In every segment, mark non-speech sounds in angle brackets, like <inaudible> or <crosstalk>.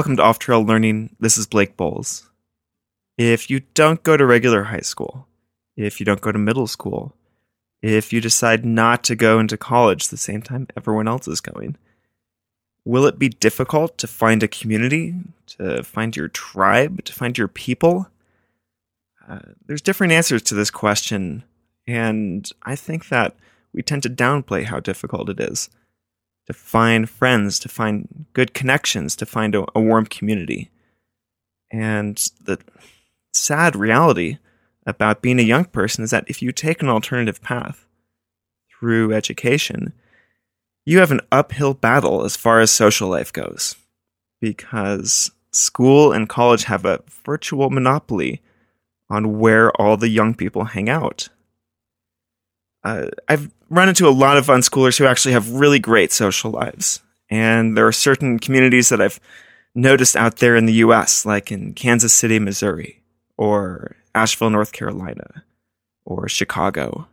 welcome to Off Trail Learning. This is Blake Boles. If you don't go to regular high school, if you don't go to middle school, if you decide not to go into college the same time everyone else is going, will it be difficult to find a community, to find your tribe, to find your people? Uh, there's different answers to this question, and I think that we tend to downplay how difficult it is to find friends, to find good connections, to find a, a warm community. And the sad reality about being a young person is that if you take an alternative path through education, you have an uphill battle as far as social life goes because school and college have a virtual monopoly on where all the young people hang out. Uh, I've run into a lot of unschoolers who actually have really great social lives. And there are certain communities that I've noticed out there in the US, like in Kansas City, Missouri, or Asheville, North Carolina, or Chicago,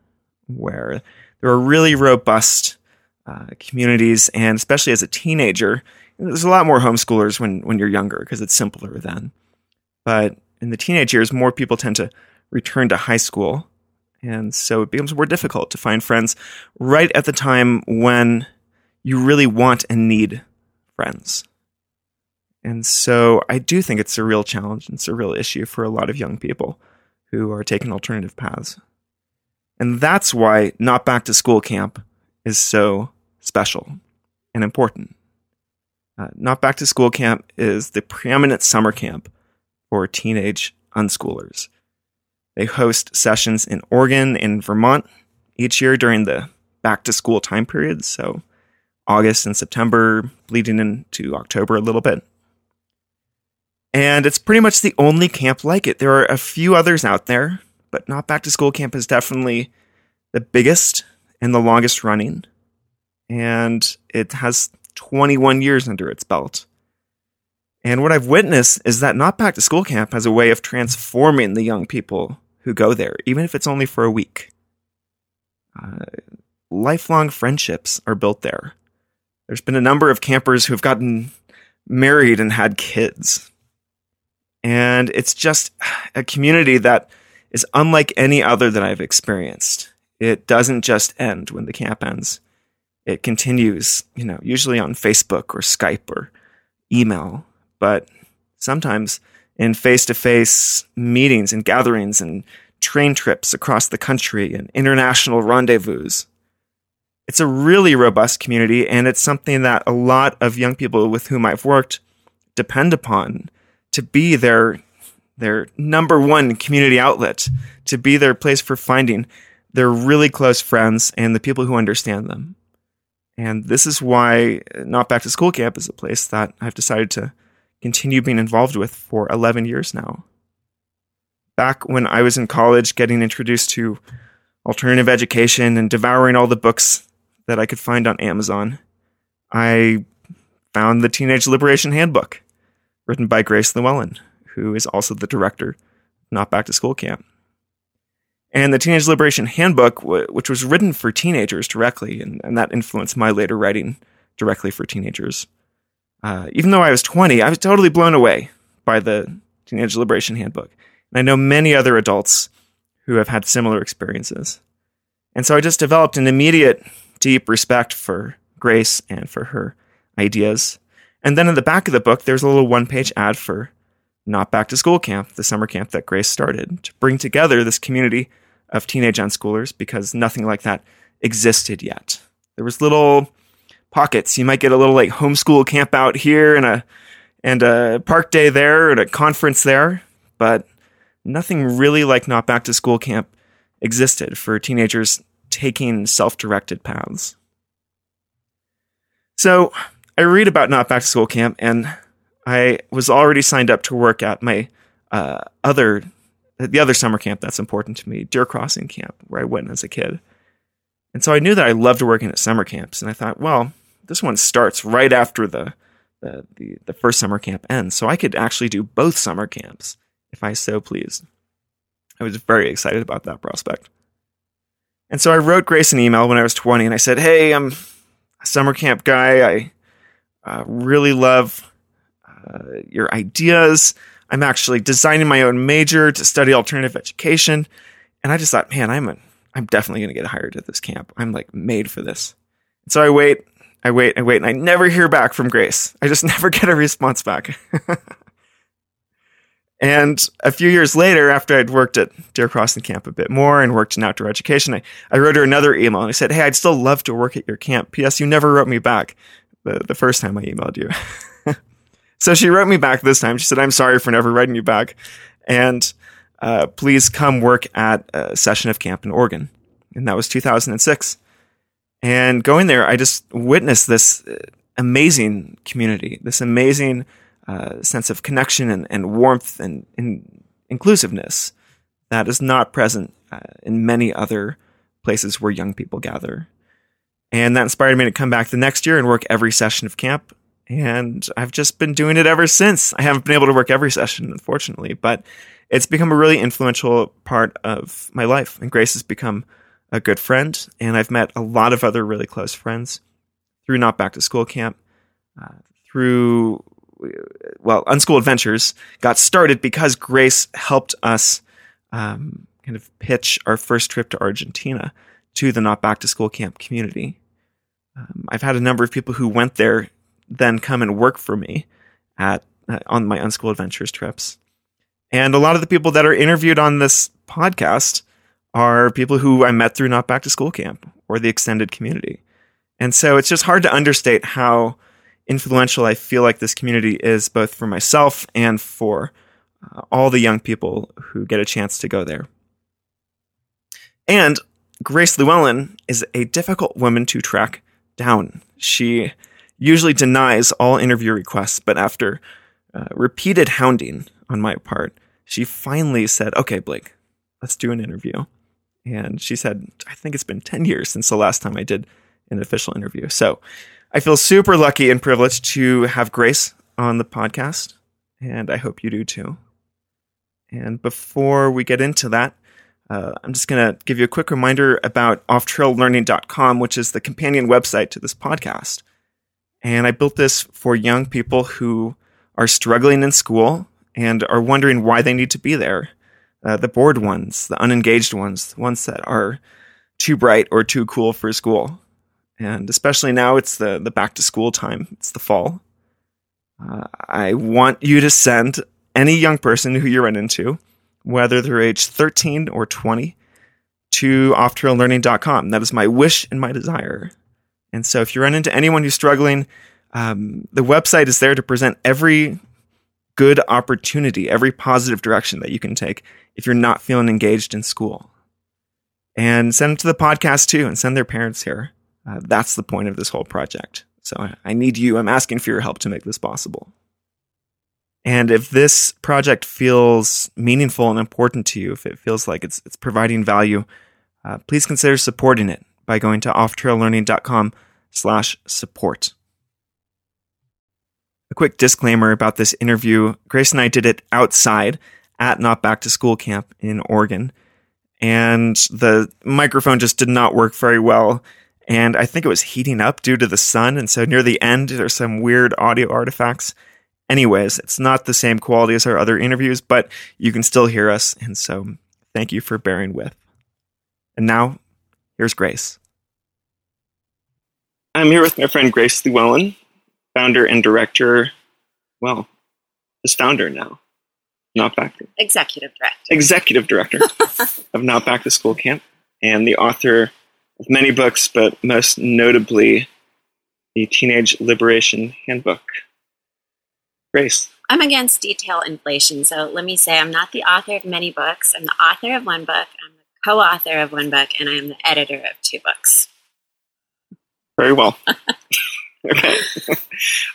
where there are really robust uh, communities. And especially as a teenager, there's a lot more homeschoolers when, when you're younger because it's simpler then. But in the teenage years, more people tend to return to high school and so it becomes more difficult to find friends right at the time when you really want and need friends. And so I do think it's a real challenge and it's a real issue for a lot of young people who are taking alternative paths. And that's why Not Back to School Camp is so special and important. Uh, Not Back to School Camp is the preeminent summer camp for teenage unschoolers. They host sessions in Oregon and Vermont each year during the back to school time period. So August and September, bleeding into October a little bit. And it's pretty much the only camp like it. There are a few others out there, but not back to school camp is definitely the biggest and the longest running. And it has 21 years under its belt. And what I've witnessed is that not back to school camp has a way of transforming the young people who go there, even if it's only for a week. Uh, lifelong friendships are built there. There's been a number of campers who have gotten married and had kids. And it's just a community that is unlike any other that I've experienced. It doesn't just end when the camp ends. It continues, you know, usually on Facebook or Skype or email, but sometimes in face to face meetings and gatherings and train trips across the country and international rendezvous. It's a really robust community, and it's something that a lot of young people with whom I've worked depend upon to be their their number one community outlet, to be their place for finding their really close friends and the people who understand them. And this is why Not Back to School Camp is a place that I've decided to continue being involved with for 11 years now. Back when I was in college, getting introduced to alternative education and devouring all the books that I could find on Amazon, I found the Teenage Liberation Handbook, written by Grace Llewellyn, who is also the director Not Back to School Camp. And the Teenage Liberation Handbook, which was written for teenagers directly, and, and that influenced my later writing directly for teenagers, uh, even though I was 20, I was totally blown away by the Teenage Liberation Handbook. And I know many other adults who have had similar experiences. And so I just developed an immediate deep respect for Grace and for her ideas. And then in the back of the book, there's a little one page ad for Not Back to School Camp, the summer camp that Grace started to bring together this community of teenage unschoolers because nothing like that existed yet. There was little pockets. You might get a little like homeschool camp out here and a and a park day there and a conference there, but nothing really like not back to school camp existed for teenagers taking self-directed paths. So, I read about not back to school camp and I was already signed up to work at my uh, other the other summer camp that's important to me, Deer Crossing Camp, where I went as a kid. And so I knew that I loved working at summer camps, and I thought, well, this one starts right after the, the the, the first summer camp ends, so I could actually do both summer camps if I so pleased. I was very excited about that prospect. And so I wrote Grace an email when I was 20, and I said, "Hey, I'm a summer camp guy. I uh, really love uh, your ideas. I'm actually designing my own major to study alternative education. And I just thought, man, I'm a, I'm definitely going to get hired at this camp. I'm like made for this. And so I wait, I wait, I wait, and I never hear back from Grace. I just <laughs> never get a response back. <laughs> and a few years later, after I'd worked at Deer Crossing Camp a bit more and worked in outdoor education, I, I wrote her another email and I said, Hey, I'd still love to work at your camp. P.S. You never wrote me back the, the first time I emailed you. <laughs> so she wrote me back this time. She said, I'm sorry for never writing you back. And uh, please come work at a session of camp in Oregon. And that was 2006. And going there, I just witnessed this uh, amazing community, this amazing uh, sense of connection and, and warmth and, and, inclusiveness that is not present uh, in many other places where young people gather. And that inspired me to come back the next year and work every session of camp. And I've just been doing it ever since. I haven't been able to work every session, unfortunately, but it's become a really influential part of my life. And Grace has become a good friend. And I've met a lot of other really close friends through Not Back to School Camp, uh, through, well, Unschool Adventures got started because Grace helped us um, kind of pitch our first trip to Argentina to the Not Back to School Camp community. Um, I've had a number of people who went there then come and work for me at uh, on my Unschool Adventures trips. And a lot of the people that are interviewed on this podcast are people who I met through Not Back to School Camp or the extended community. And so it's just hard to understate how influential I feel like this community is both for myself and for uh, all the young people who get a chance to go there. And Grace Llewellyn is a difficult woman to track down. She usually denies all interview requests, but after uh, repeated hounding on my part, she finally said, Okay, Blake, let's do an interview. And she said, I think it's been 10 years since the last time I did an official interview. So I feel super lucky and privileged to have Grace on the podcast, and I hope you do too. And before we get into that, uh, I'm just going to give you a quick reminder about offtraillearning.com, which is the companion website to this podcast. And I built this for young people who are struggling in school and are wondering why they need to be there. Uh, the bored ones, the unengaged ones, the ones that are too bright or too cool for school. And especially now, it's the, the back to school time, it's the fall. Uh, I want you to send any young person who you run into whether they're age 13 or 20, to offtraillearning.com. That is my wish and my desire. And so if you run into anyone who's struggling, um, the website is there to present every good opportunity, every positive direction that you can take if you're not feeling engaged in school. And send them to the podcast too and send their parents here. Uh, that's the point of this whole project. So I, I need you. I'm asking for your help to make this possible. And if this project feels meaningful and important to you, if it feels like it's it's providing value, uh, please consider supporting it by going to offtraillearning.com slash support. A quick disclaimer about this interview. Grace and I did it outside at Not Back to School Camp in Oregon. And the microphone just did not work very well. And I think it was heating up due to the sun. And so near the end, there's some weird audio artifacts. Anyways, it's not the same quality as our other interviews, but you can still hear us. And so thank you for bearing with. And now, here's Grace. I'm here with my friend Grace Llewellyn, founder and director, well, just founder now, Not Back to, Executive director. Executive director <laughs> of Not Back to School Camp, and the author of many books, but most notably the Teenage Liberation Handbook. Grace. I'm against detail inflation, so let me say I'm not the author of many books. I'm the author of one book, I'm the co author of one book, and I am the editor of two books. Very well. <laughs> okay. <laughs>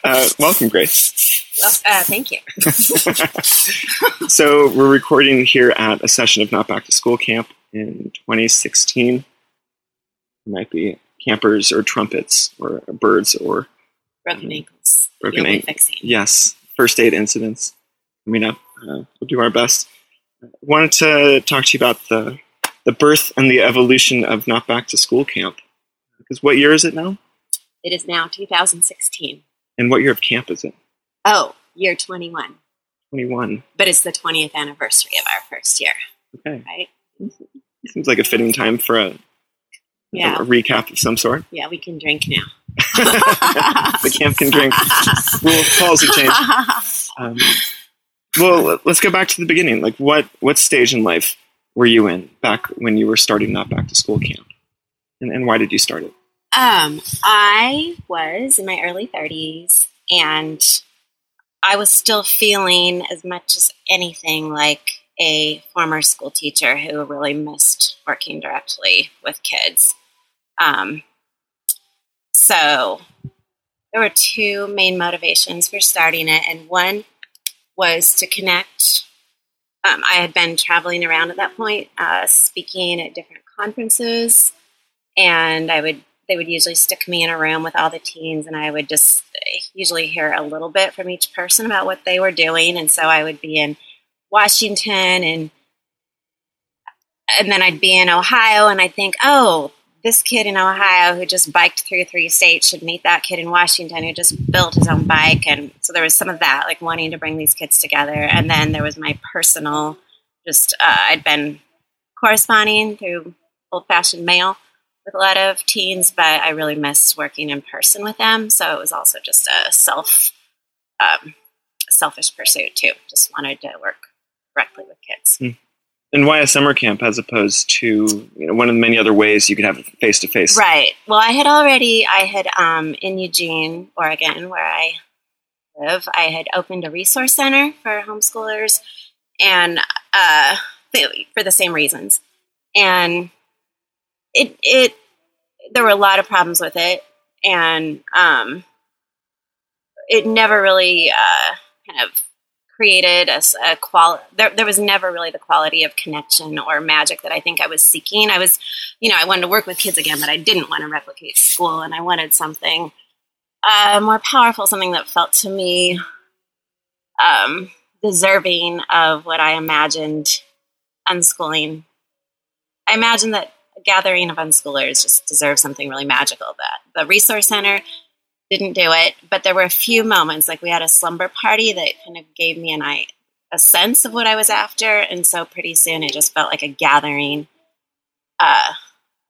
Uh, welcome, Grace. Well, uh, thank you. <laughs> so, we're recording here at a session of Not Back to School Camp in 2016. It might be campers or trumpets or birds or broken um, ankles. Broken ankles. Yes first aid incidents coming up. Uh, we'll do our best. I wanted to talk to you about the the birth and the evolution of Not Back to School Camp. Because what year is it now? It is now 2016. And what year of camp is it? Oh, year 21. 21. But it's the 20th anniversary of our first year, Okay. right? Seems like a fitting time for a, Yeah. a recap of some sort. Yeah, we can drink now. <laughs> the camp can drink. Rule policy change. <laughs> Um, well, let's go back to the beginning. Like, what what stage in life were you in back when you were starting that back to school camp, and, and why did you start it? Um, I was in my early 30s and I was still feeling as much as anything like a former school teacher who really missed working directly with kids. Um, so there were two main motivations for starting it, and one was to connect. Um, I had been traveling around at that point, uh, speaking at different conferences, and I would they would usually stick me in a room with all the teens and I would just usually hear a little bit from each person about what they were doing and so I would be in Washington and and then I'd be in Ohio and I'd think, "Oh, this kid in Ohio who just biked through three states should meet that kid in Washington who just built his own bike." And so there was some of that like wanting to bring these kids together and then there was my personal just uh, I'd been corresponding through old-fashioned mail with a lot of teens, but I really miss working in person with them. So it was also just a self, um, selfish pursuit too. Just wanted to work directly with kids. And why a summer camp as opposed to you know one of the many other ways you could have face to face? Right. Well, I had already, I had um, in Eugene, Oregon, where I live, I had opened a resource center for homeschoolers, and uh, for the same reasons. And it it there were a lot of problems with it, and um, it never really uh, kind of created a, a quality. There, there was never really the quality of connection or magic that I think I was seeking. I was, you know, I wanted to work with kids again, but I didn't want to replicate school, and I wanted something uh, more powerful, something that felt to me um, deserving of what I imagined unschooling. I imagined that gathering of unschoolers just deserves something really magical. That the resource center didn't do it, but there were a few moments, like we had a slumber party that kind of gave me an I a sense of what I was after, and so pretty soon it just felt like a gathering. Uh,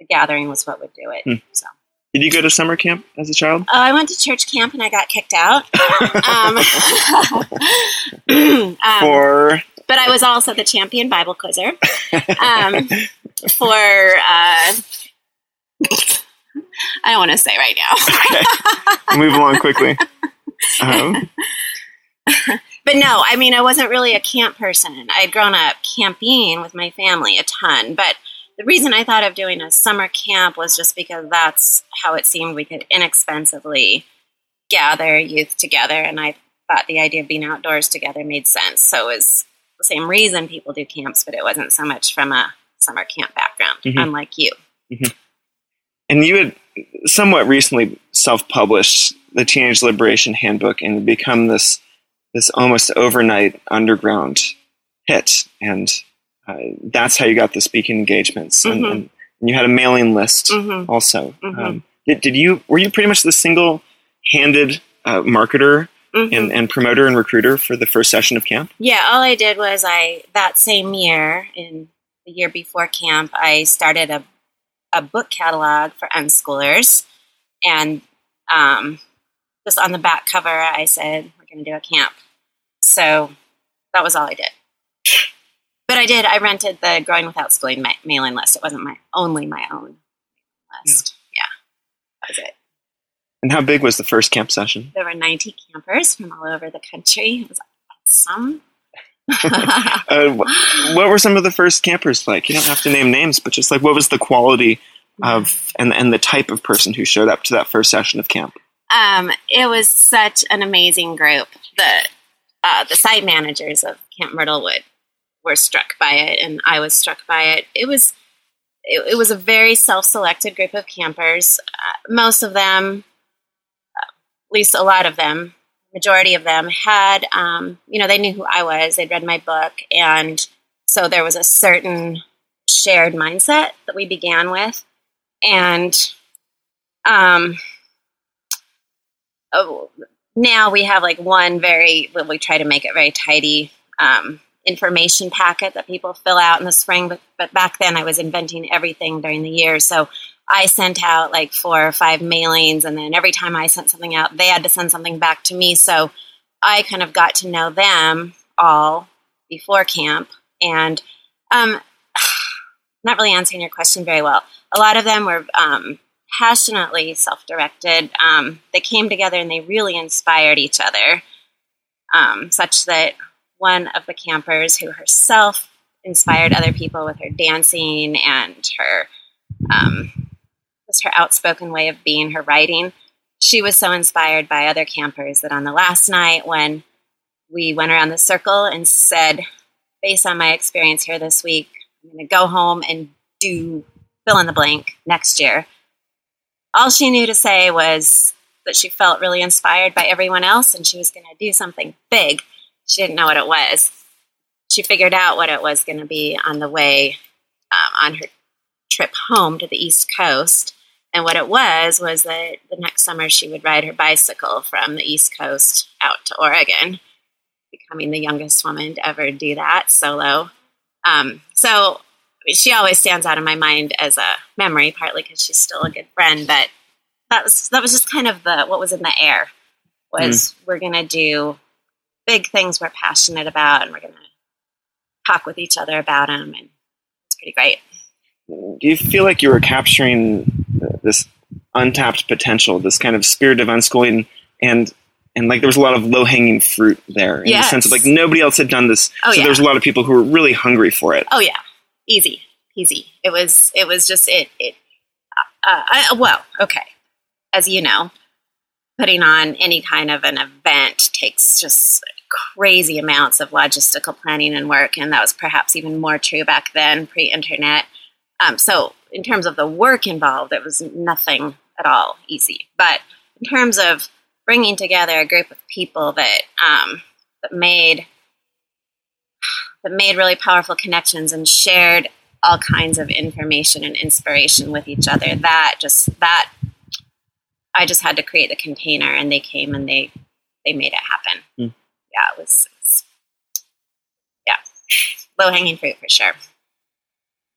a gathering was what would do it. Hmm. So. Did you go to summer camp as a child? Oh, I went to church camp and I got kicked out. <laughs> um, <laughs> <laughs> um, For but I was also the champion Bible quizzer um, for. Uh, I don't want to say right now. move along quickly. Um, But no, I mean, I wasn't really a camp person. I'd grown up camping with my family a ton. But the reason I thought of doing a summer camp was just because that's how it seemed we could inexpensively gather youth together. And I thought the idea of being outdoors together made sense. So it was the same reason people do camps, but it wasn't so much from a summer camp background, Mhm. unlike you. and you had somewhat recently self-published the Teenage Liberation Handbook and become this this almost overnight underground hit. And uh, that's how you got the speaking engagements. And, Mhm. and, and you had a mailing list hmm also. Mhm. Um, did, did you were you pretty much the single-handed uh, marketer Mm-hmm. and, and promoter and recruiter for the first session of camp? Yeah, all I did was I that same year in the year before camp, I started a a book catalog for unschoolers, and um, just on the back cover, I said we're going to do a camp. So that was all I did. But I did. I rented the Growing Without Schooling ma- mailing list. It wasn't my only my own list. Yeah, that was it. And how big was the first camp session? There were 90 campers from all over the country. It was awesome. <laughs> Uh, what were some of the first campers like? You don't have to name names, but just like what was the quality of and and the type of person who showed up to that first session of camp? Um, it was such an amazing group. The uh, the site managers of Camp Myrtlewood were struck by it, and I was struck by it. It was it, it was a very self selected group of campers. Uh, most of them, uh, at least a lot of them, majority of them had um, you know they knew who I was. They'd read my book, and so there was a certain shared mindset that we began with, and um, oh, now we have like one very, well, we try to make it very tidy um, information packet that people fill out in the spring. But, but back then I was inventing everything during the year. So I sent out like four or five mailings, and then every time I sent something out, they had to send something back to me. So I kind of got to know them all before camp. And um, <sighs> not really answering your question very well. A lot of them were um, passionately self directed. Um, they came together and they really inspired each other, um, such that one of the campers, who herself inspired other people with her dancing and her um, her outspoken way of being, her writing, she was so inspired by other campers that on the last night when we went around the circle and said, based on my experience here this week, I'm going to go home and do fill in the blank next year all she knew to say was that she felt really inspired by everyone else and she was going to do something big. She didn't know what it was. She figured out what it was going to be on the way um, on her trip home to the East Coast. And what it was was that the next summer she would ride her bicycle from the East Coast out to Oregon, becoming the youngest woman to ever do that solo. Um, so she always stands out in my mind as a memory, partly because she's still a good friend. But that was that was just kind of the what was in the air was mm. we're gonna do big things we're passionate about, and we're gonna talk with each other about them, and it's pretty great. Do you feel like you were capturing this untapped potential, this kind of spirit of unschooling, and and like there was a lot of low hanging fruit there in yes. the sense of like nobody else had done this, oh, so yeah. there was a lot of people who were really hungry for it. Oh yeah, easy, easy. It was it was just it it. Uh, I, well, okay, as you know, putting on any kind of an event takes just crazy amounts of logistical planning and work, and that was perhaps even more true back then, pre-internet. Um, so, in terms of the work involved, it was nothing at all easy. But in terms of bringing together a group of people that um, that made that made really powerful connections and shared all kinds of information and inspiration with each other. That just that I just had to create the container, and they came and they they made it happen. Mm. Yeah, it was, it was yeah low hanging fruit for sure.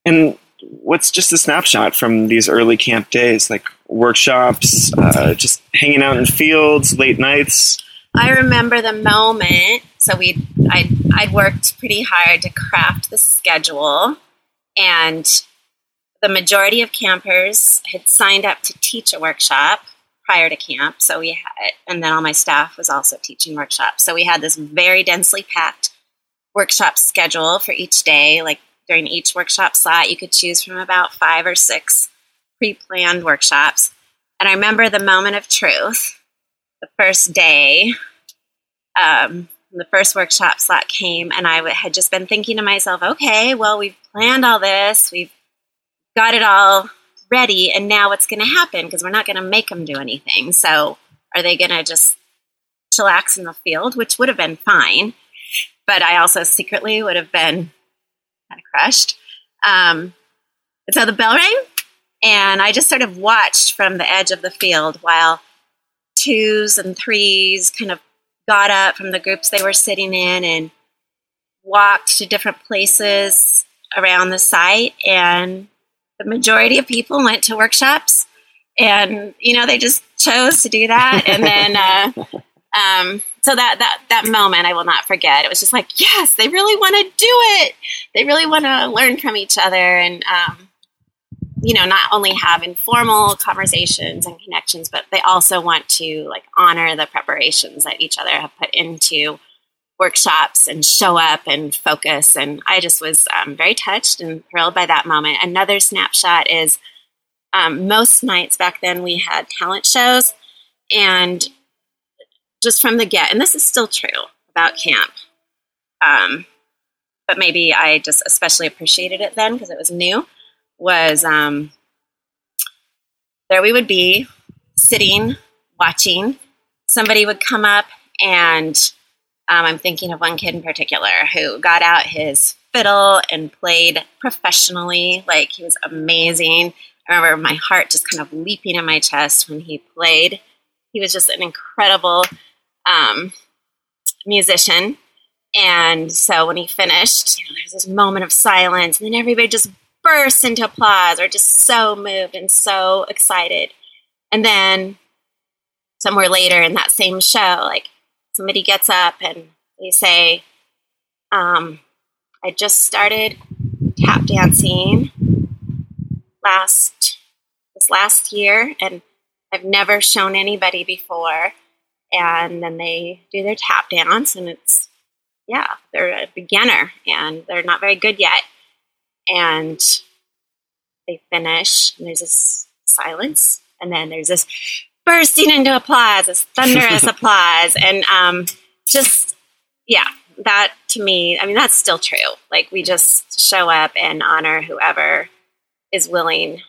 And what's just a snapshot from these early camp days, like workshops, uh, just hanging out in fields, late nights? I remember the moment. So we, I, I'd worked pretty hard to craft the schedule, and the majority of campers had signed up to teach a workshop prior to camp. So we had, and then all my staff was also teaching workshops. So we had this very densely packed workshop schedule for each day. Like during each workshop slot, you could choose from about five or six pre-planned workshops. And I remember the moment of truth the first day, um, the first workshop slot came, and I had just been thinking to myself, okay, well, we've planned all this, we've got it all ready, and now what's going to happen? Because we're not going to make them do anything. So, are they going to just chillax in the field, which would have been fine, but I also secretly would have been kind of crushed. Um, so the bell rang, and I just sort of watched from the edge of the field while twos and threes kind of got up from the groups they were sitting in and walked to different places around the site and the majority of people went to workshops and you know they just chose to do that and then uh, <laughs> um, so that that that moment i will not forget. It was just like yes they really want to do it. They really want to learn from each other and um, you know not only have informal conversations and connections but they also want to like honor the preparations that each other have put into workshops and show up and focus. And i just was um, very touched and thrilled by that moment. Another snapshot is um, most nights back then we had talent shows and just from the get and this is still true about camp um, but maybe i just especially appreciated it then because it was new was um, there we would be sitting, watching. Somebody would come up, and um, I'm thinking of one kid in particular who got out his fiddle and played professionally. Like he was amazing. I remember my heart just kind of leaping in my chest when he played. He was just an incredible um, musician. And so when he finished, you know, there's this moment of silence, and then everybody just bursts into applause or just so moved and so excited. And then somewhere later in that same show, like somebody gets up and they say, um, I just started tap dancing last this last year and I've never shown anybody before. And then they do their tap dance and it's yeah, they're a beginner and they're not very good yet. And they finish and there's this silence and then there's this bursting into applause, this thunderous <laughs> applause, and um, just yeah, that to me, I mean, that's still true. Like we just show up and honor whoever is willing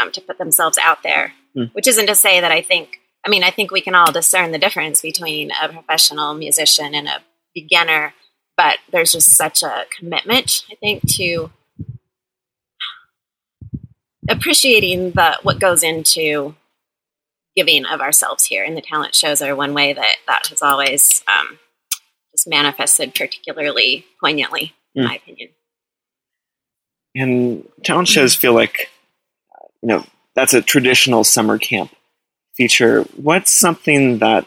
um, to put themselves out there. Mm. Which isn't to say that I think. I mean, I think we can all discern the difference between a professional musician and a beginner, but there's just such a commitment, I think, to appreciating the what goes into giving of ourselves here. And the talent shows are one way that that has always um, just manifested particularly poignantly, in mm. my opinion. And talent shows feel like, you know, that's a traditional summer camp feature. What's something that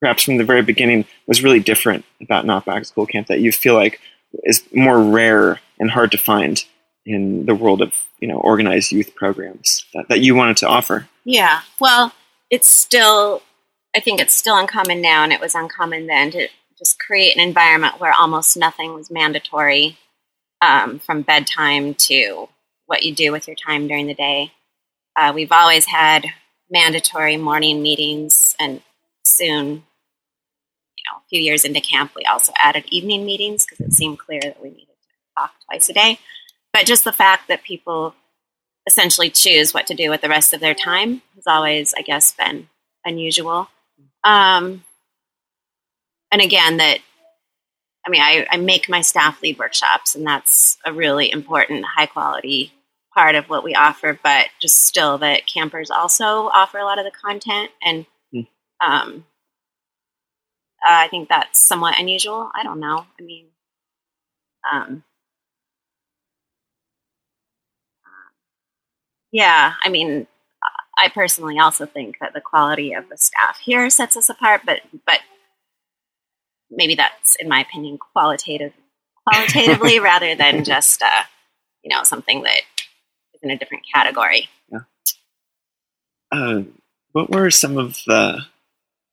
perhaps from the very beginning was really different about Not Back School Camp that you feel like is more rare and hard to find in the world of you know organized youth programs that, that you wanted to offer yeah well it's still i think it's still uncommon now and it was uncommon then to just create an environment where almost nothing was mandatory um, from bedtime to what you do with your time during the day uh, we've always had mandatory morning meetings and soon you know a few years into camp we also added evening meetings because it seemed clear that we needed to talk twice a day but just the fact that people essentially choose what to do with the rest of their time has always, I guess, been unusual. Um, and again, that I mean, I, I make my staff lead workshops, and that's a really important, high quality part of what we offer. But just still, that campers also offer a lot of the content, and mm. um, uh, I think that's somewhat unusual. I don't know. I mean, um, Yeah, I mean, I personally also think that the quality of the staff here sets us apart, but but maybe that's, in my opinion, qualitative qualitatively <laughs> rather than just uh, you know something that in a different category. Yeah. Uh, what were some of the,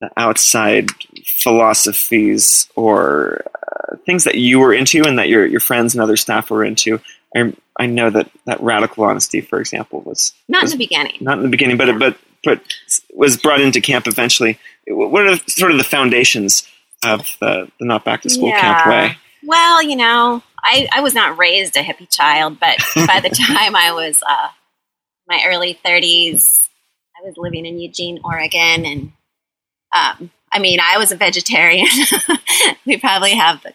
the outside philosophies or uh, things that you were into and that your your friends and other staff were into? I I know that that radical honesty, for example, was not was in the beginning. Not in the beginning, but yeah. but but was brought into camp eventually. What are the, sort of the foundations of the, the not back to school yeah. camp way? Well, you know, I, I was not raised a hippie child, but by the <laughs> time I was uh, my early 30s, I was living in Eugene, Oregon, and um, I mean, I was a vegetarian. <laughs> we probably have the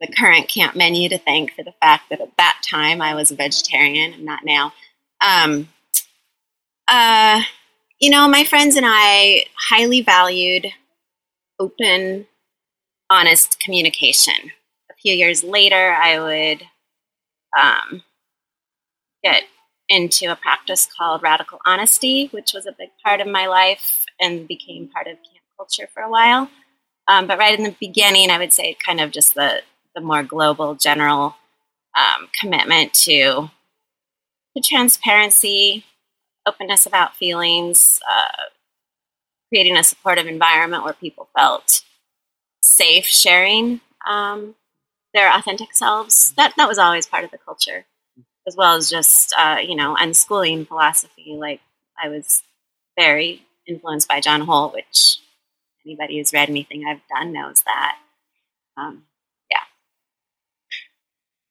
the current camp menu to thank for the fact that at that time I was a vegetarian. I'm not now. Um, uh, you know, my friends and I highly valued open, honest communication. Few years later, I would um, get into a practice called radical honesty, which was a big part of my life and became part of camp culture for a while. Um, but right in the beginning, I would say kind of just the the more global, general um, commitment to, to transparency, openness about feelings, uh, creating a supportive environment where people felt safe sharing um, their authentic selves. That that was always part of the culture, as well as just uh, you know unschooling philosophy. Like I was very influenced by John Holt, which anybody who's read anything I've done knows that. Um,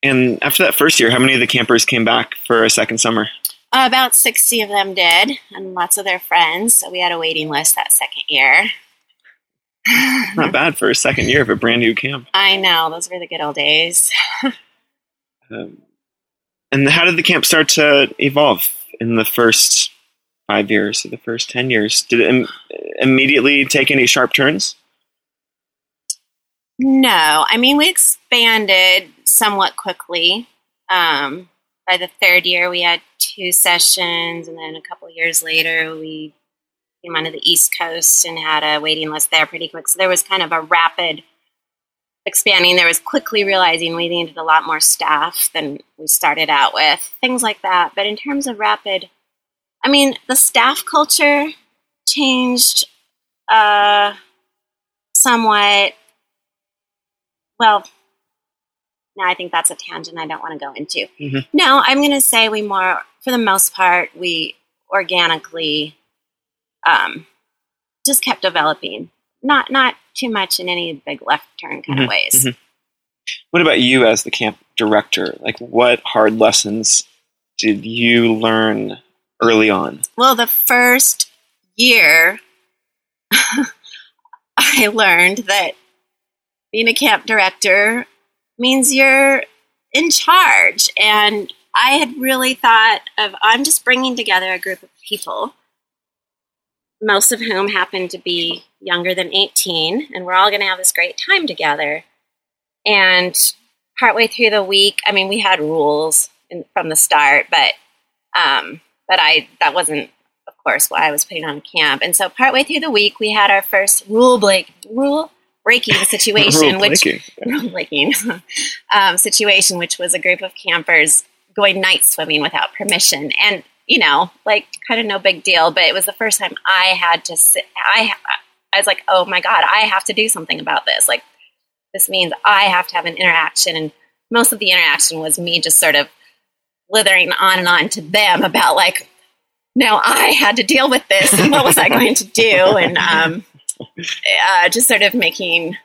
and after that first year, how many of the campers came back for a second summer? Uh, about 60 of them did, and lots of their friends. So we had a waiting list that second year. Not <laughs> bad for a second year of a brand new camp. I know. Those were the good old days. <laughs> um, and how did the camp start to evolve in the first five years or the first 10 years? Did it Im- immediately take any sharp turns? No, I mean we expanded somewhat quickly. Um, by the third year, we had two sessions, and then a couple years later, we came onto the East Coast and had a waiting list there pretty quick. So there was kind of a rapid expanding. There was quickly realizing we needed a lot more staff than we started out with, things like that. But in terms of rapid, I mean, the staff culture changed uh, somewhat. Well, now I think that's a tangent I don't want to go into. Mhm. No, I'm going to say we more, for the most part, we organically um, just kept developing. Not not too much in any big left turn kind Mhm, of ways. mhm. What about you as the camp director? Like, what hard lessons did you learn early on? Well, the first year, <laughs> I learned that being a camp director means you're in charge. And I had really thought of I'm just bringing together a group of people, most of whom happen to be younger than 18, and we're all going to have this great time together. And partway through the week, I mean, we had rules in, from the start, but um, but I that wasn't, of course, why I was putting on camp. And so partway through the week, we had our first rule break rule breaking <laughs> situation, Rule which breaking. <laughs> rule breaking <laughs> um, situation, which was a group of campers going night swimming without permission, and you know, like kind of no big deal. But it was the first time I had to sit. I I was like, oh my god, I have to do something about this. Like this means I have to have an interaction, and most of the interaction was me just sort of blithering on and on to them about like now I had to deal with this and what was I going to do and um, uh, just sort of making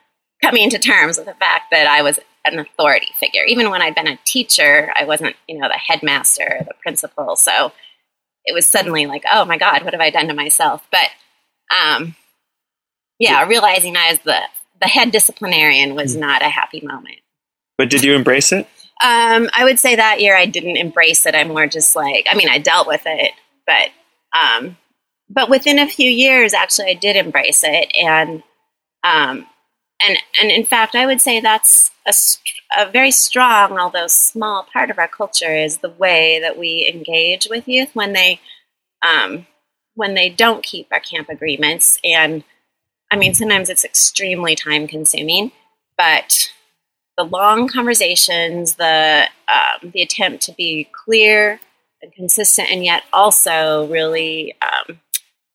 coming to terms with the fact that I was an authority figure even when I'd been a teacher I wasn't you know the headmaster the principal so it was suddenly like oh my god what have I done to myself but um, yeah realizing I was the the head disciplinarian was not a happy moment But did you embrace it? um, I would say that year I didn't embrace it. I'm more just like, I mean, I dealt with it, but um, but within a few years, actually, I did embrace it, and um, and and in fact, I would say that's a, a very strong, although small, part of our culture is the way that we engage with youth when they um, when they don't keep our camp agreements, and I mean, sometimes it's extremely time consuming, but the long conversations, the um, the attempt to be clear and consistent, and yet also really um,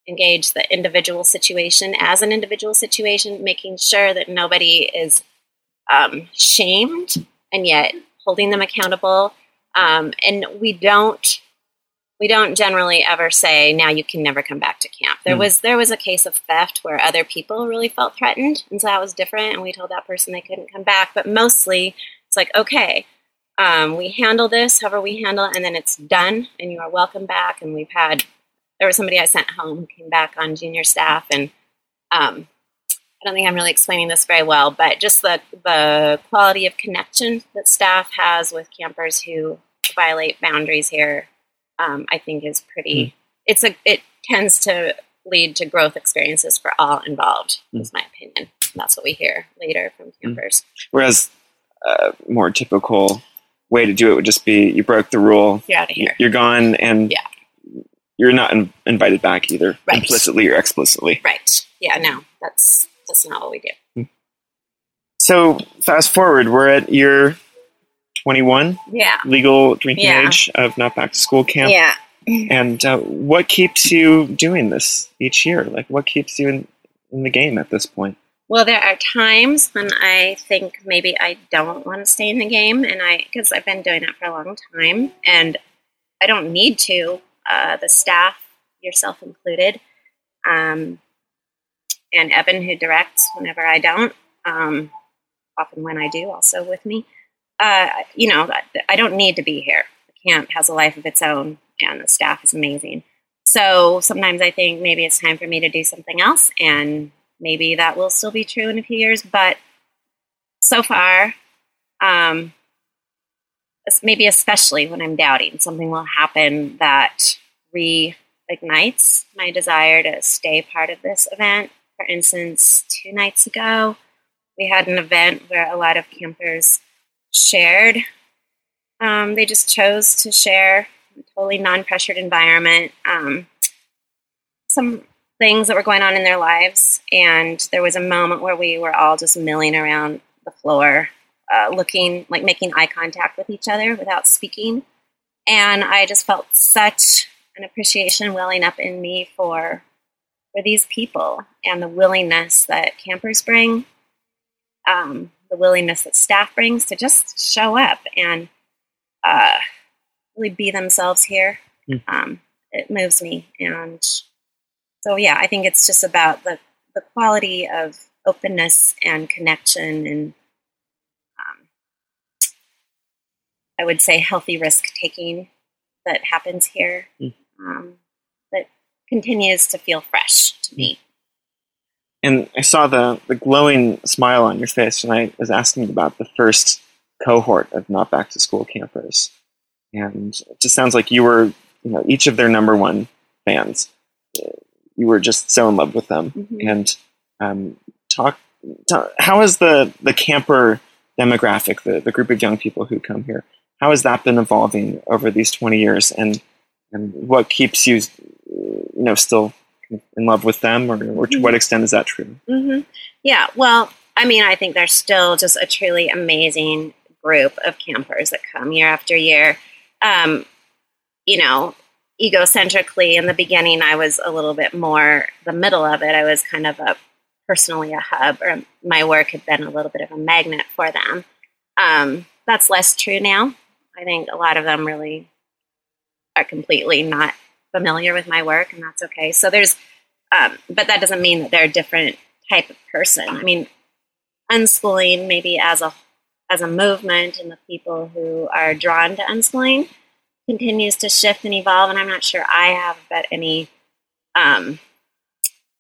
engage the individual situation as an individual situation, making sure that nobody is um, shamed, and yet holding them accountable. Um, and we don't we don't generally ever say now you can never come back to camp. There Hmm. was there was a case of theft where other people really felt threatened, and so that was different. And we told that person they couldn't come back. But mostly, it's like okay, um, we handle this however we handle it, and then it's done, and you are welcome back. And we've had there was somebody I sent home who came back on junior staff, and um, I don't think I'm really explaining this very well, but just the the quality of connection that staff has with campers who violate boundaries here, um, I think is pretty. It's a it tends to lead to growth experiences for all involved. Is my opinion. And that's what we hear later from campers. Whereas a more typical way to do it would just be you broke the rule, You're out of here. you're gone, and Yeah. You're not in- invited back either, Right. implicitly or explicitly. Right. Yeah. No, that's that's not what we do. So fast forward, we're at year 21, Yeah. legal drinking Yeah. age of not back to school camp. Yeah. And uh, what keeps you doing this each year? Like, what keeps you in, in the game at this point? Well, there are times when I think maybe I don't want to stay in the game, and I because I've been doing it for a long time, and I don't need to. Uh, the staff, yourself included, um, and Evan, who directs whenever I don't, um, often when I do, also with me. Uh, you know, I don't need to be here. The camp has a life of its own, and the staff is amazing. So sometimes I think maybe it's time for me to do something else, and maybe that will still be true in a few years. But so far, um, maybe especially when I'm doubting, something will happen that reignites my desire to stay part of this event. For instance, two nights ago, we had an event where a lot of campers shared. Um, they just chose to share a totally non-pressured environment. Um, some things that were going on in their lives, and there was a moment where we were all just milling around the floor, uh, looking like making eye contact with each other without speaking, and I just felt such an appreciation welling up in me for for these people and the willingness that campers bring, um, the willingness that staff brings to just show up and uh, really be themselves here. Mm. Um, it moves me, and so yeah, I think it's just about the the quality of openness and connection and um, I would say healthy risk taking that happens here. Mm. Um, that continues to feel fresh to me. And I saw the, the glowing smile on your face when I was asking about the first cohort of not back to school campers. And it just sounds like you were, you know, each of their number one fans. You were just so in love with them. Mm-hmm. And um, talk, talk, how has the, the camper demographic, the, the group of young people who come here, how has that been evolving over these 20 years? And, and what keeps you, you know, still in love with them, or, or to mm-hmm. what extent is that true? Mm-hmm. Yeah, well, I mean, I think there's still just a truly amazing group of campers that come year after year. Um, you know, egocentrically in the beginning, I was a little bit more the middle of it. I was kind of a personally a hub, or my work had been a little bit of a magnet for them. Um, that's less true now. I think a lot of them really are completely not familiar with my work, and that's okay. So there's, um, but that doesn't mean that they're a different type of person. I mean, unschooling maybe as a as a movement and the people who are drawn to unschooling continues to shift and evolve, and I'm not sure I have but any um,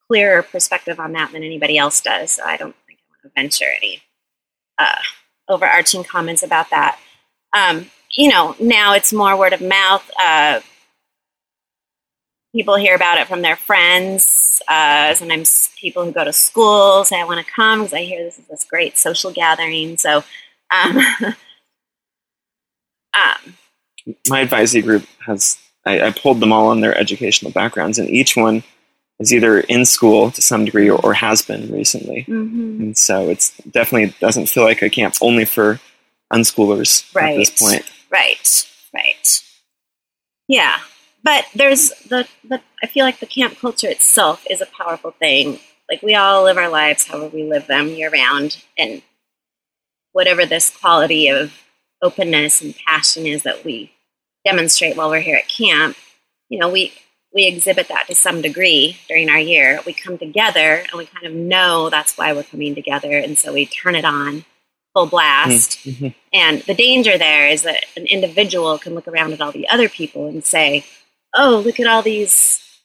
clearer perspective on that than anybody else does. So I don't think I want to venture any uh, overarching comments about that. Um, you know, now it's more word of mouth. Uh, people hear about it from their friends. Uh, sometimes people who go to school say, I want to come because I hear this is this great social gathering. So, um, <laughs> um, my advisory group has, I, I, pulled them all on their educational backgrounds, and each one is either in school to some degree or, or has been recently. Mm-hmm. And so it's definitely doesn't feel like a camp only for unschoolers right. at this point. Right, right. Yeah, but there's the, the I feel like the camp culture itself is a powerful thing. Like we all live our lives however we live them year round, and whatever this quality of openness and passion is that we demonstrate while we're here at camp, you know, we we exhibit that to some degree during our year. We come together and we kind of know that's why we're coming together, and so we turn it on full blast. Mm-hmm. And the danger there is that an individual can look around at all the other people and say, oh, look at all these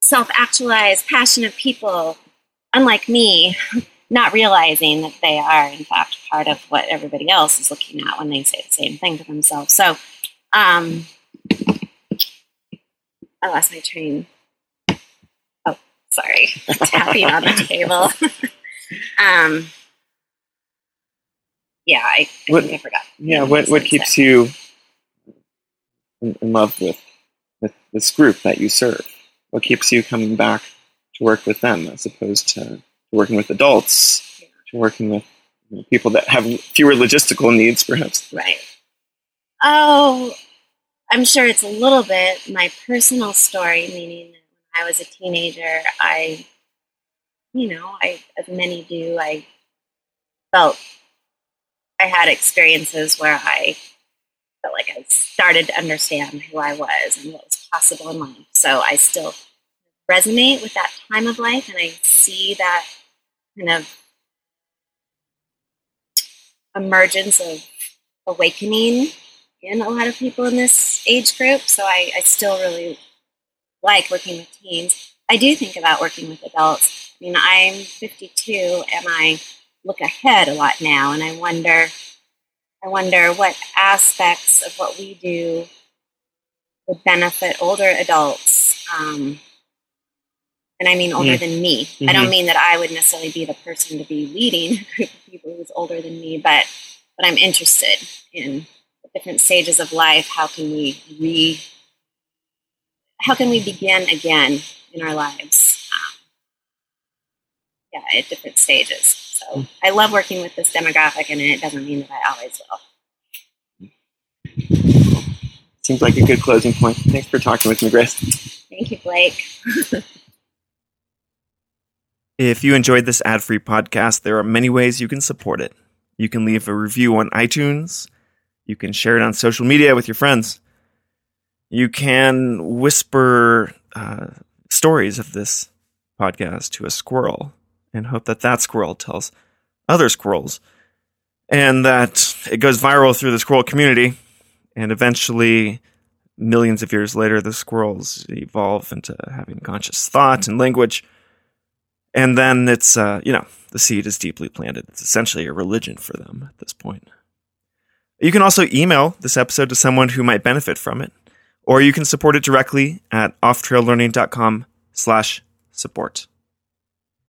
self actualized, passionate people, unlike me, <laughs> not realizing that they are, in fact, part of what everybody else is looking at when they say the same thing to themselves. So, um, I lost my train. Oh, sorry. <laughs> Tapping on the table. <laughs> um, yeah, I, I what, think I forgot. Yeah, what, what keeps you in, in love with with this group that you serve? What keeps you coming back to work with them as opposed to working with adults, to working with you know, people that have fewer logistical needs, perhaps? Right. Oh, I'm sure it's a little bit my personal story, meaning that when I was a teenager, I, you know, I, as many do, I felt I had experiences where I felt like I started to understand who I was and what was possible in life. So I still resonate with that time of life and I see that kind of emergence of awakening in a lot of people in this age group. So I, I still really like working with teens. I do think about working with adults. I mean, I'm 52 and I look ahead a lot now and I wonder I wonder what aspects of what we do would benefit older adults. Um, And I mean older Mm. than me. I Mhm. don't mean that I would necessarily be the person to be leading <laughs> a group of people who's older than me, but but I'm interested in the different stages of life. How can we re how can we begin again in our lives? Um, yeah, at different stages. So I love working with this demographic, and it doesn't mean that I always will. Seems like a good closing point. Thanks for talking with me, Grace. Thank you, Blake. <laughs> If you enjoyed this ad free podcast, there are many ways you can support it. You can leave a review on iTunes, you can share it on social media with your friends, you can whisper uh, stories of this podcast to a squirrel and hope that that squirrel tells other squirrels. And that it goes viral through the squirrel community and eventually millions of years later the squirrels evolve into having conscious thought and language. And then it's uh, you know the seed is deeply planted. It's essentially a religion for them at this point. You can also email this episode to someone who might benefit from it or you can support it directly at offtraillearning.com slash support